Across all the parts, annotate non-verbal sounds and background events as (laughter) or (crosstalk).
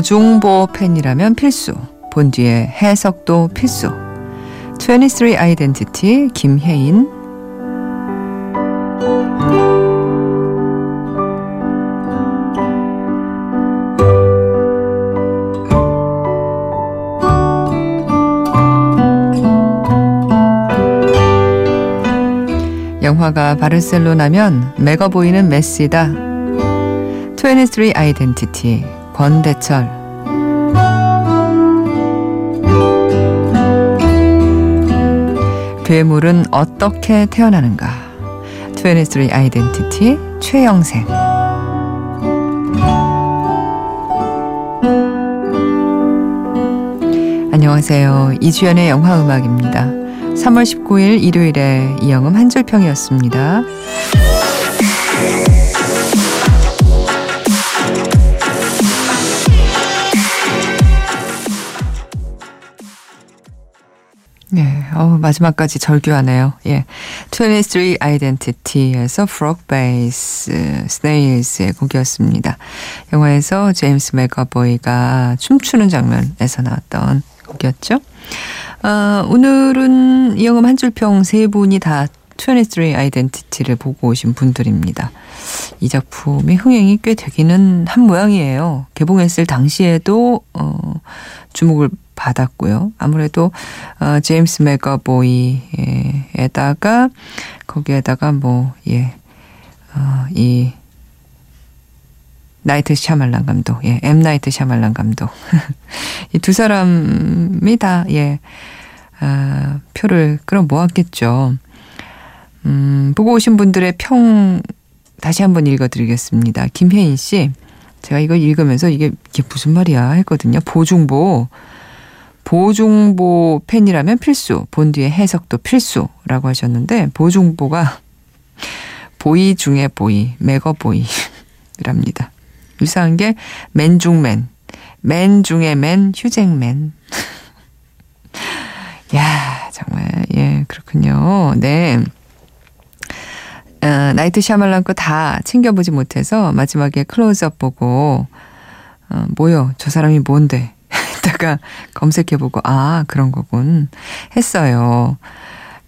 보중보 팬이라면 필수. 본 뒤에 해석도 필수. 23 아이덴티티 김혜인 영화가 바르셀로나면 맥어 보이는 메시다. 23 아이덴티티 권대철 괴물은 어떻게 태어나는가 23 아이덴티티 최영생 안녕하세요. 이주연의 영화음악입니다. 3월 19일 일요일에 이영음 한 줄평이었습니다. 예, 어 마지막까지 절규하네요. 예. 23 Identity에서 Frog Base Snails의 곡이었습니다. 영화에서 제임스 맥어보이가 춤추는 장면에서 나왔던 곡이었죠. 어, 오늘은 이영음 한 줄평 세 분이 다 23 아이덴티티를 보고 오신 분들입니다. 이 작품이 흥행이 꽤 되기는 한 모양이에요. 개봉했을 당시에도 어, 주목을 받았고요. 아무래도 어, 제임스 맥거보이에다가 거기에다가 뭐 예. 어, 이 나이트 샤말란 감독, 예, 엠 나이트 샤말란 감독. (laughs) 이 두 사람이 다, 예, 아, 표를 끌어 모았겠죠. 음, 보고 오신 분들의 평 다시 한번 읽어드리겠습니다. 김혜인 씨, 제가 이거 읽으면서 이게, 이게 무슨 말이야 했거든요. 보중보. 보중보 팬이라면 필수, 본 뒤에 해석도 필수라고 하셨는데, 보중보가 보이 중에 보이, 매거 보이랍니다. 유사한 게 맨 중맨, 맨 중에 맨, 휴잭맨. (laughs) 야 정말, 예, 그렇군요. 네. 어, 나이트 샤말란 거 다 챙겨보지 못해서 마지막에 클로즈업 보고, 어, 뭐요? 저 사람이 뭔데? 했다가 (laughs) 검색해보고, 아, 그런 거군. 했어요.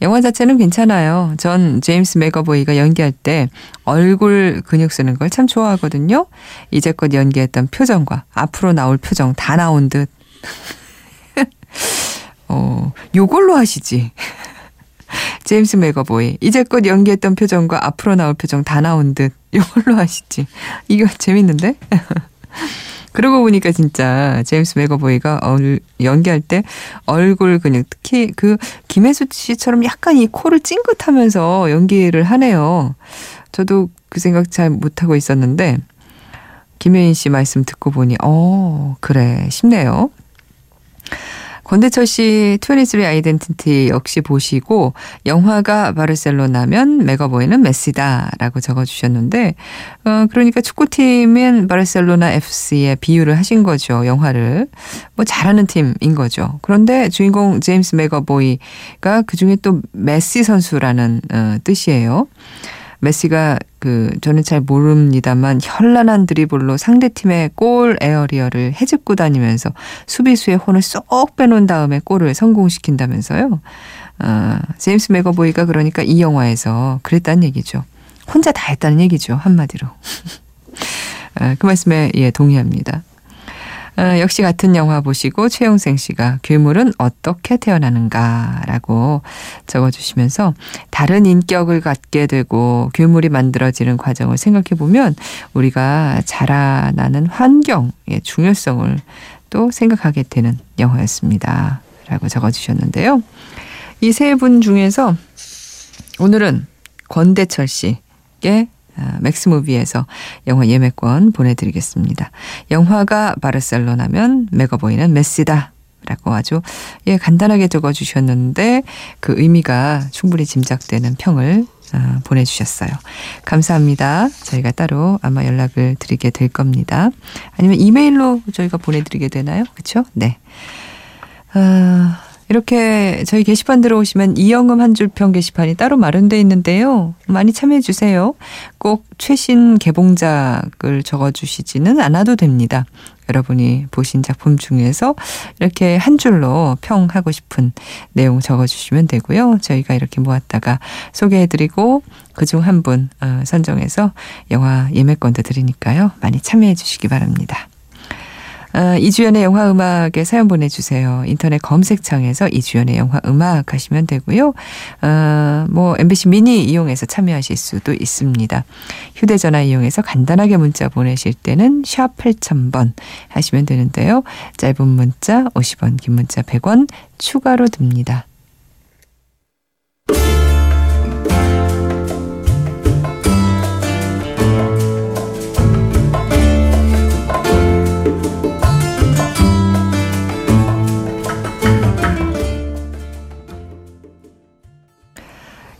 영화 자체는 괜찮아요. 전 제임스 맥어보이가 연기할 때 얼굴 근육 쓰는 걸 참 좋아하거든요. 이제껏 연기했던 표정과 앞으로 나올 표정 다 나온 듯. (laughs) 어, 요걸로 하시지. (laughs) 제임스 맥어보이. 이제껏 연기했던 표정과 앞으로 나올 표정 다 나온 듯. 요걸로 하시지. 이거 재밌는데? 그러고 보니까 진짜 제임스 맥어보이가 연기할 때 얼굴 근육 특히 그 김혜수 씨처럼 약간 이 코를 찡긋하면서 연기를 하네요. 저도 그 생각 잘 못하고 있었는데 김혜인 씨 말씀 듣고 보니 어 그래 싶네요. 권대철 씨 23 아이덴티티 역시 보시고 영화가 바르셀로나면 맥어보이는 메시다라고 적어주셨는데 어 그러니까 축구팀은 바르셀로나 FC에 비유를 하신 거죠 영화를 뭐 잘하는 팀인 거죠 그런데 주인공 제임스 맥어보이가 그중에 또 메시 선수라는 어, 뜻이에요. 메시가 그 저는 잘 모릅니다만 현란한 드리블로 상대팀의 골 에어리어를 헤집고 다니면서 수비수의 혼을 쏙 빼놓은 다음에 골을 성공시킨다면서요. 아, 제임스 맥어보이가 그러니까 이 영화에서 그랬다는 얘기죠. 혼자 다 했다는 얘기죠. 한마디로. (laughs) 아, 그 말씀에 예 동의합니다. 어, 역시 같은 영화 보시고 최영생 씨가 괴물은 어떻게 태어나는가라고 적어주시면서 다른 인격을 갖게 되고 괴물이 만들어지는 과정을 생각해 보면 우리가 자라나는 환경의 중요성을 또 생각하게 되는 영화였습니다. 라고 적어주셨는데요. 이 세 분 중에서 오늘은 권대철 씨께 아, 맥스무비에서 영화 예매권 보내드리겠습니다. 영화가 바르셀로나면 맥어보이는 메시다. 라고 아주 예 간단하게 적어주셨는데 그 의미가 충분히 짐작되는 평을 어, 보내주셨어요. 감사합니다. 저희가 따로 아마 연락을 드리게 될 겁니다. 아니면 이메일로 저희가 보내드리게 되나요? 그렇죠? 네. 어, 이렇게 저희 게시판 들어오시면 이영음 한 줄평 게시판이 따로 마련돼 있는데요. 많이 참여해 주세요. 꼭 최신 개봉작을 적어주시지는 않아도 됩니다. 여러분이 보신 작품 중에서 이렇게 한 줄로 평하고 싶은 내용 적어주시면 되고요. 저희가 이렇게 모았다가 소개해드리고 그중 한분 어, 선정해서 영화 예매권도 드리니까요. 많이 참여해 주시기 바랍니다. 어, 이주연의 영화 음악에 사연 보내주세요. 인터넷 검색창에서 이주연의 영화 음악 하시면 되고요. 어, 뭐 MBC 미니 이용해서 참여하실 수도 있습니다. 휴대전화 이용해서 간단하게 문자 보내실 때는 샵 8000번 하시면 되는데요. 짧은 문자 50원, 긴 문자 100원 추가로 듭니다.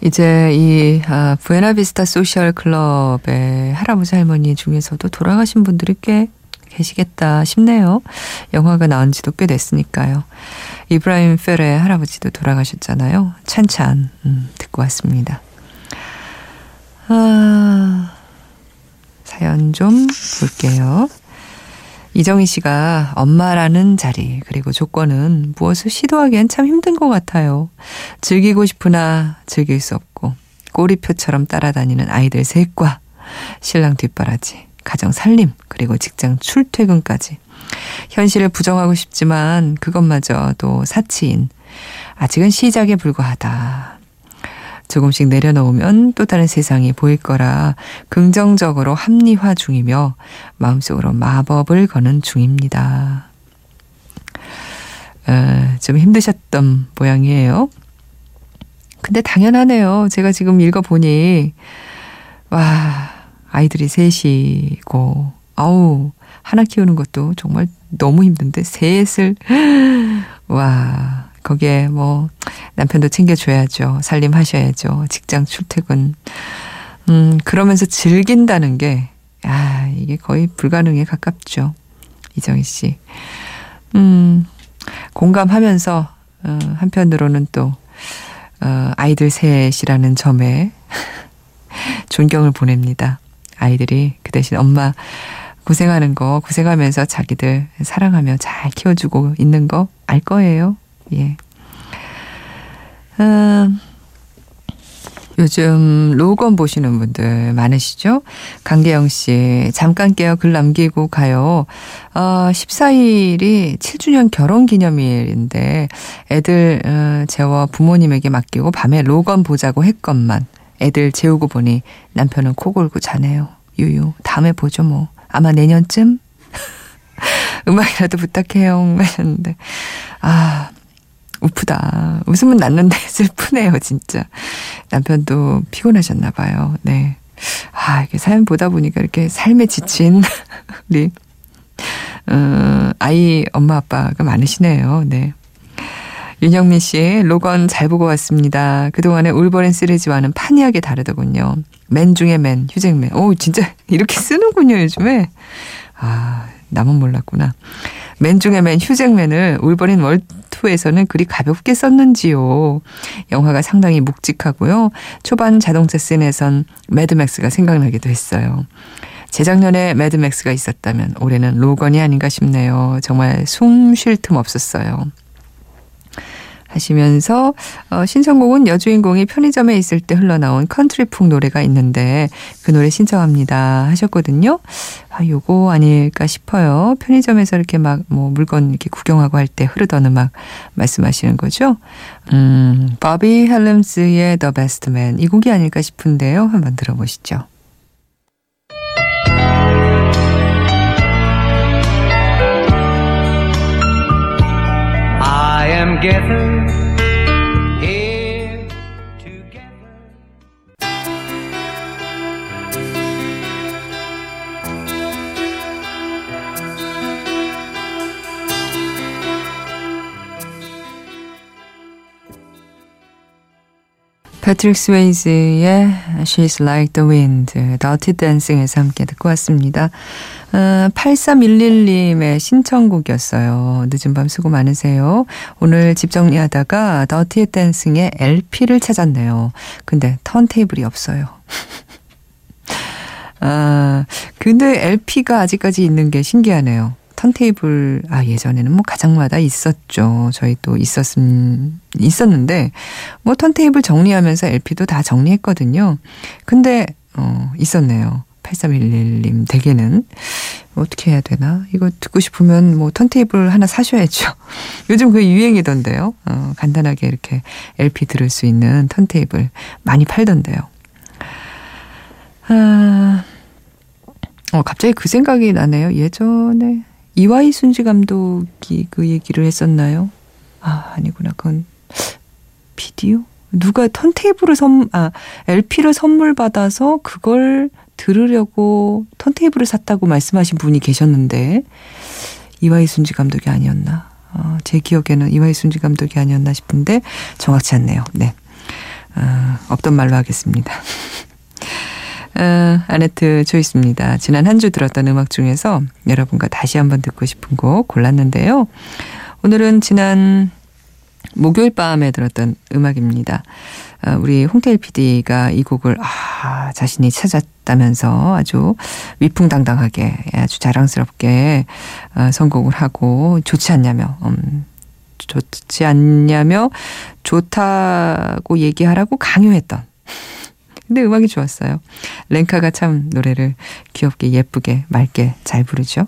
이제 이 아, 부에나비스타 소셜 클럽의 할아버지 할머니 중에서도 돌아가신 분들이 꽤 계시겠다 싶네요. 영화가 나온 지도 꽤 됐으니까요. 이브라임 페레 할아버지도 돌아가셨잖아요. 찬찬 음, 듣고 왔습니다. 아, 사연 좀 볼게요. 이정희 씨가 엄마라는 자리 그리고 조건은 무엇을 시도하기엔 참 힘든 것 같아요. 즐기고 싶으나 즐길 수 없고 꼬리표처럼 따라다니는 아이들 셋과 신랑 뒷바라지 가정 살림 그리고 직장 출퇴근까지 현실을 부정하고 싶지만 그것마저도 사치인 아직은 시작에 불과하다. 조금씩 내려놓으면 또 다른 세상이 보일 거라 긍정적으로 합리화 중이며 마음속으로 마법을 거는 중입니다. 어, 좀 힘드셨던 모양이에요. 근데 당연하네요. 제가 지금 읽어보니, 와, 아이들이 셋이고, 아우, 하나 키우는 것도 정말 너무 힘든데, 셋을, 와, 거기에 뭐 남편도 챙겨줘야죠. 살림하셔야죠. 직장 출퇴근. 음, 그러면서 즐긴다는 게, 아, 이게 거의 불가능에 가깝죠. 이정희 씨. 음, 공감하면서, 어, 한편으로는 또, 어, 아이들 셋이라는 점에 (laughs) 존경을 보냅니다. 아이들이 그 대신 엄마 고생하는 거, 고생하면서 자기들 사랑하며 잘 키워주고 있는 거 알 거예요. 예. 음, 요즘 로건 보시는 분들 많으시죠? 강계영 씨, 잠깐 깨어 글 남기고 가요. 어, 14일이 7주년 결혼 기념일인데 애들 어, 재워 부모님에게 맡기고 밤에 로건 보자고 했건만 애들 재우고 보니 남편은 코 골고 자네요. 유유, 다음에 보죠 뭐. 아마 내년쯤? (laughs) 음악이라도 부탁해요. 하셨는데. 아, 우프다. 웃음은 났는데 (laughs) 슬프네요, 진짜. 남편도 피곤하셨나 봐요. 네. 아, 이렇게 사연 보다 보니까 이렇게 삶에 지친 (laughs) 우리 어, 아이 엄마 아빠가 많으시네요. 네. 윤영민 씨, 로건 잘 보고 왔습니다. 그동안의 울버린 시리즈와는 판이하게 다르더군요. 맨 중에 맨, 휴잭맨. 오, 진짜 이렇게 쓰는군요, 요즘에. 아, 나만 몰랐구나. 맨 중에 맨 휴잭맨을 울버린 월투에서는 그리 가볍게 썼는지요. 영화가 상당히 묵직하고요. 초반 자동차 씬에선 매드맥스가 생각나기도 했어요. 재작년에 매드맥스가 있었다면 올해는 로건이 아닌가 싶네요. 정말 숨 쉴 틈 없었어요. 하시면서 어, 신청곡은 여주인공이 편의점에 있을 때 흘러나온 컨트리풍 노래가 있는데 그 노래 신청합니다 하셨거든요. 아 요거 아닐까 싶어요. 편의점에서 이렇게 막 뭐 물건 이렇게 구경하고 할 때 흐르던 음악 말씀하시는 거죠. 음, 버비 헬름스의 The Best Man 이 곡이 아닐까 싶은데요. 한번 들어보시죠. I am gathered 패트릭 스웨이즈의 She's Like the Wind, Dirty Dancing에서 함께 듣고 왔습니다. 어, 8311님의 신청곡이었어요. 늦은 밤 수고 많으세요. 오늘 집 정리하다가 Dirty Dancing의 LP를 찾았네요. 근데 턴테이블이 없어요. (laughs) 아, 근데 LP가 아직까지 있는 게 신기하네요. 턴테이블 아 예전에는 뭐 가정마다 있었죠. 저희 또 있었음 있었는데 뭐 턴테이블 정리하면서 LP도 다 정리했거든요. 근데 어 있었네요. 8311님 댁에는 어떻게 해야 되나? 이거 듣고 싶으면 뭐 턴테이블 하나 사셔야죠. (laughs) 요즘 그 유행이던데요. 어, 간단하게 이렇게 LP 들을 수 있는 턴테이블 많이 팔던데요. 아, 어, 갑자기 그 생각이 나네요. 예전에 이와이 순지 감독이 그 얘기를 했었나요? 아, 아니구나. 그건 비디오? 누가 턴테이블을 선, 아, LP를 선물 받아서 그걸 들으려고 턴테이블을 샀다고 말씀하신 분이 계셨는데, 이와이 순지 감독이 아니었나? 어, 제 기억에는 이와이 순지 감독이 아니었나 싶은데, 정확치 않네요. 네. 어, 없던 말로 하겠습니다. (laughs) 어, 아네트 조이스입니다. 지난 한 주 들었던 음악 중에서 여러분과 다시 한번 듣고 싶은 곡 골랐는데요. 오늘은 지난 목요일 밤에 들었던 음악입니다. 어, 우리 홍태일 PD가 이 곡을 아, 자신이 찾았다면서 아주 위풍당당하게 아주 자랑스럽게 어, 선곡을 하고 좋지 않냐며 음, 좋지 않냐며 좋다고 얘기하라고 강요했던 근데 음악이 좋았어요. 랭카가 참 노래를 귀엽게 예쁘게 맑게 잘 부르죠.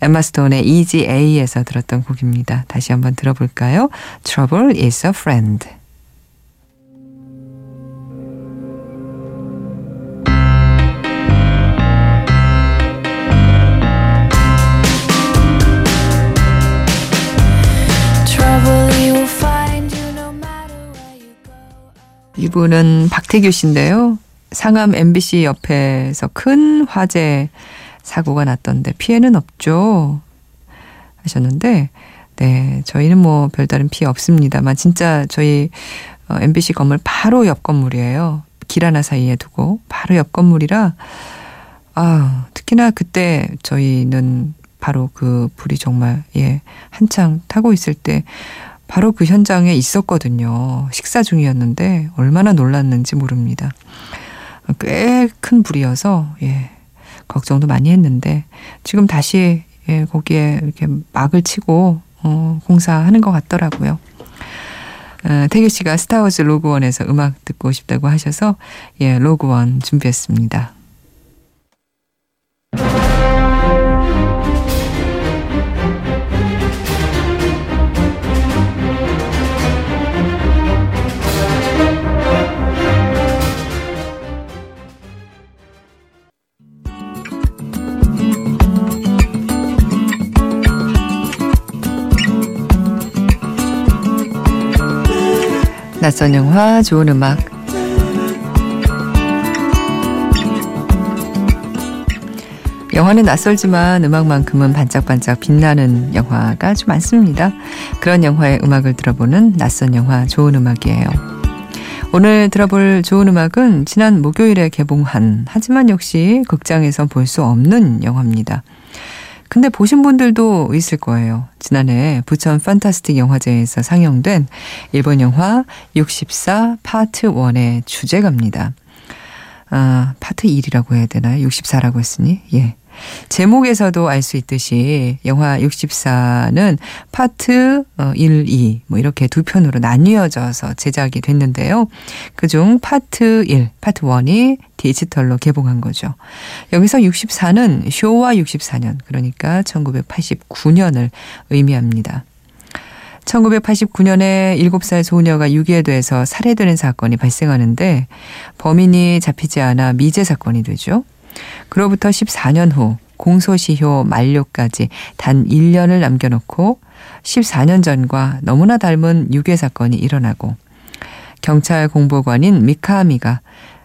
엠마 스톤의 Easy A에서 들었던 곡입니다. 다시 한번 들어볼까요? Trouble is a friend. 분은 박태규 씨인데요. 상암 MBC 옆에서 큰 화재 사고가 났던데 피해는 없죠. 하셨는데 네, 저희는 뭐 별다른 피해 없습니다만 진짜 저희 MBC 어, 건물 바로 옆 건물이에요. 길 하나 사이에 두고 바로 옆 건물이라 아, 특히나 그때 저희는 바로 그 불이 정말 예, 한창 타고 있을 때 바로 그 현장에 있었거든요. 식사 중이었는데 얼마나 놀랐는지 모릅니다. 꽤 큰 불이어서 예. 걱정도 많이 했는데 지금 다시 예, 거기에 이렇게 막을 치고 어, 공사하는 것 같더라고요. 어, 태규 씨가 스타워즈 로그원에서 음악 듣고 싶다고 하셔서 예, 로그원 준비했습니다. 낯선 영화, 좋은 음악. 영화는 낯설지만 음악만큼은 반짝반짝 빛나는 영화가 좀 많습니다. 그런 영화의 음악을 들어보는 낯선 영화, 좋은 음악이에요. 오늘 들어볼 좋은 음악은 지난 목요일에 개봉한 하지만 역시 극장에서 볼 수 없는 영화입니다. 근데 보신 분들도 있을 거예요. 지난해 부천 판타스틱 영화제에서 상영된 일본 영화 64 파트 1의 주제가입니다. 아, 파트 1이라고 해야 되나요? 64라고 했으니? 예. 제목에서도 알 수 있듯이 영화 64는 파트 1, 2, 뭐 이렇게 두 편으로 나뉘어져서 제작이 됐는데요. 그중 파트 1, 파트 1이 디지털로 개봉한 거죠. 여기서 64는 쇼와 64년, 그러니까 1989년을 의미합니다. 1989년에 7살 소녀가 유괴돼서 살해되는 사건이 발생하는데 범인이 잡히지 않아 미제 사건이 되죠. 그로부터 14년 후 공소시효 만료까지 단 1년을 남겨놓고 14년 전과 너무나 닮은 유괴 사건이 일어나고 경찰 공보관인 미카아미가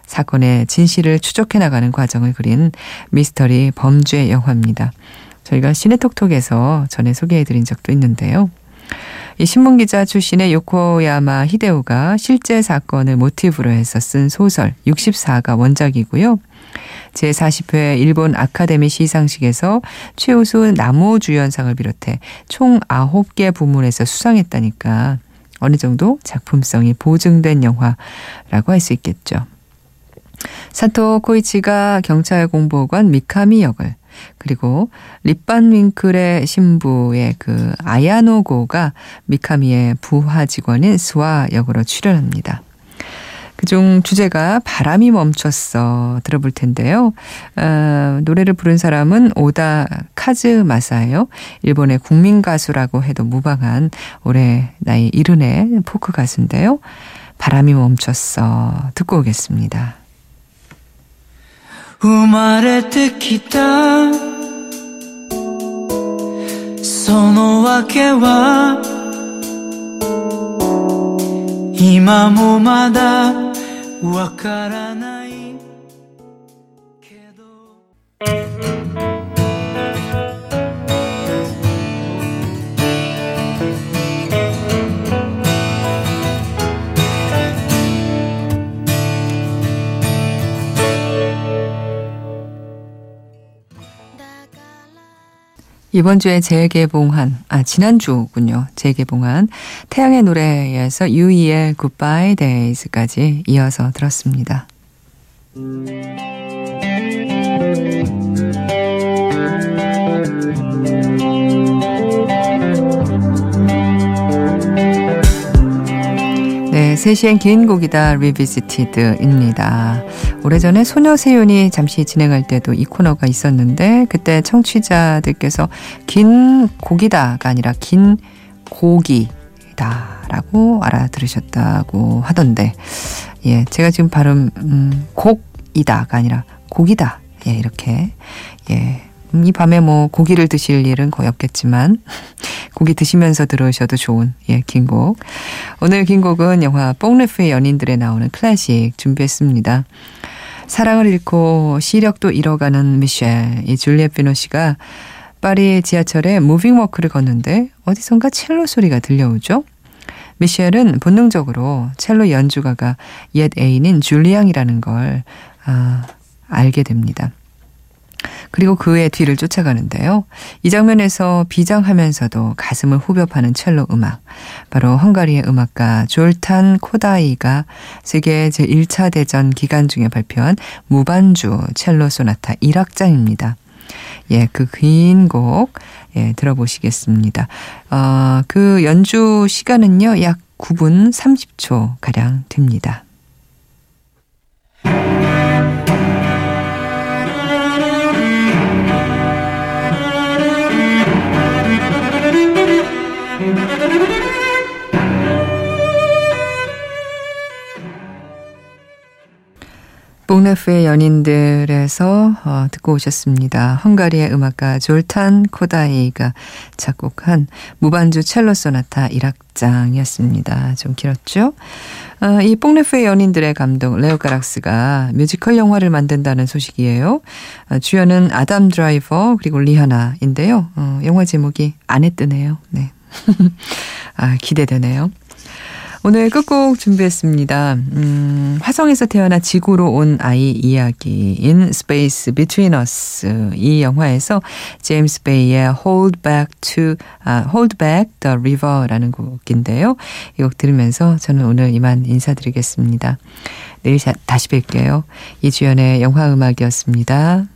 사건의 진실을 추적해 나가는 과정을 그린 미스터리 범죄 영화입니다. 저희가 시네톡톡에서 전에 소개해 드린 적도 있는데요. 이 신문기자 출신의 요코야마 히데오가 실제 사건을 모티브로 해서 쓴 소설 64가 원작이고요. 제40회 일본 아카데미 시상식에서 최우수 남우주연상을 비롯해 총 9개 부문에서 수상했다니까 어느 정도 작품성이 보증된 영화라고 할 수 있겠죠. 사토 코이치가 경찰 공보관 미카미 역을 그리고 립반윙클의 신부의 그 아야노고가 미카미의 부하 직원인 스와 역으로 출연합니다. 그중 주제가 바람이 멈췄어 들어볼 텐데요. 어, 노래를 부른 사람은 오다 카즈마사예요. 일본의 국민 가수라고 해도 무방한 올해 나이 이른의 포크 가수인데요. 바람이 멈췄어 듣고 오겠습니다. 生まれてきたその訳は 今もまだわからないけど。 이번 주에 재개봉한 아 지난주군요 재개봉한 태양의 노래에서 유이의 Goodbye Days까지 이어서 들었습니다. 네, 3시엔 긴 곡이다 리비지티드입니다. 오래전에 소녀세윤이 잠시 진행할 때도 이 코너가 있었는데 그때 청취자들께서 긴 곡이다가 아니라 긴 곡이다라고 알아들으셨다고 하던데 예, 제가 지금 발음 음, 곡이다가 아니라 곡이다 예, 이렇게 예. 이 밤에 뭐 고기를 드실 일은 거의 없겠지만 (laughs) 고기 드시면서 들으셔도 좋은 예, 긴 곡. 오늘 긴 곡은 영화 뽕레프의 연인들에 나오는 클래식 준비했습니다. 사랑을 잃고 시력도 잃어가는 미셸, 이 줄리엣 비노 씨가 파리 지하철에 무빙 워크를 걷는데 어디선가 첼로 소리가 들려오죠. 미셸은 본능적으로 첼로 연주가가 옛 애인인 줄리앙이라는 걸 아, 알게 됩니다. 그리고 그의 뒤를 쫓아가는데요. 이 장면에서 비장하면서도 가슴을 후벼 파는 첼로 음악. 바로 헝가리의 음악가 졸탄 코다이가 세계 제1차 대전 기간 중에 발표한 무반주 첼로 소나타 1악장입니다. 예, 그 긴 곡, 예, 들어보시겠습니다. 어, 그 연주 시간은요, 약 9분 30초 가량 됩니다. 퐁네프의 연인들에서 어, 듣고 오셨습니다. 헝가리의 음악가 졸탄 코다이가 작곡한 무반주 첼로 소나타 1악장이었습니다. 좀 길었죠? 어, 이 퐁네프의 연인들의 감독 레오 카락스가 뮤지컬 영화를 만든다는 소식이에요. 어, 주연은 아담 드라이버 그리고 리한나인데요. 어, 영화 제목이 아네뜨네요. 네. (laughs) 아, 기대되네요. 오늘 끝곡 준비했습니다. 음, 화성에서 태어나 지구로 온 아이 이야기인 Space Between Us 이 영화에서 제임스 베이의 Hold Back to 아, Hold Back the River라는 곡인데요. 이 곡 들으면서 저는 오늘 이만 인사드리겠습니다. 내일 다시 뵐게요. 이주연의 영화 음악이었습니다.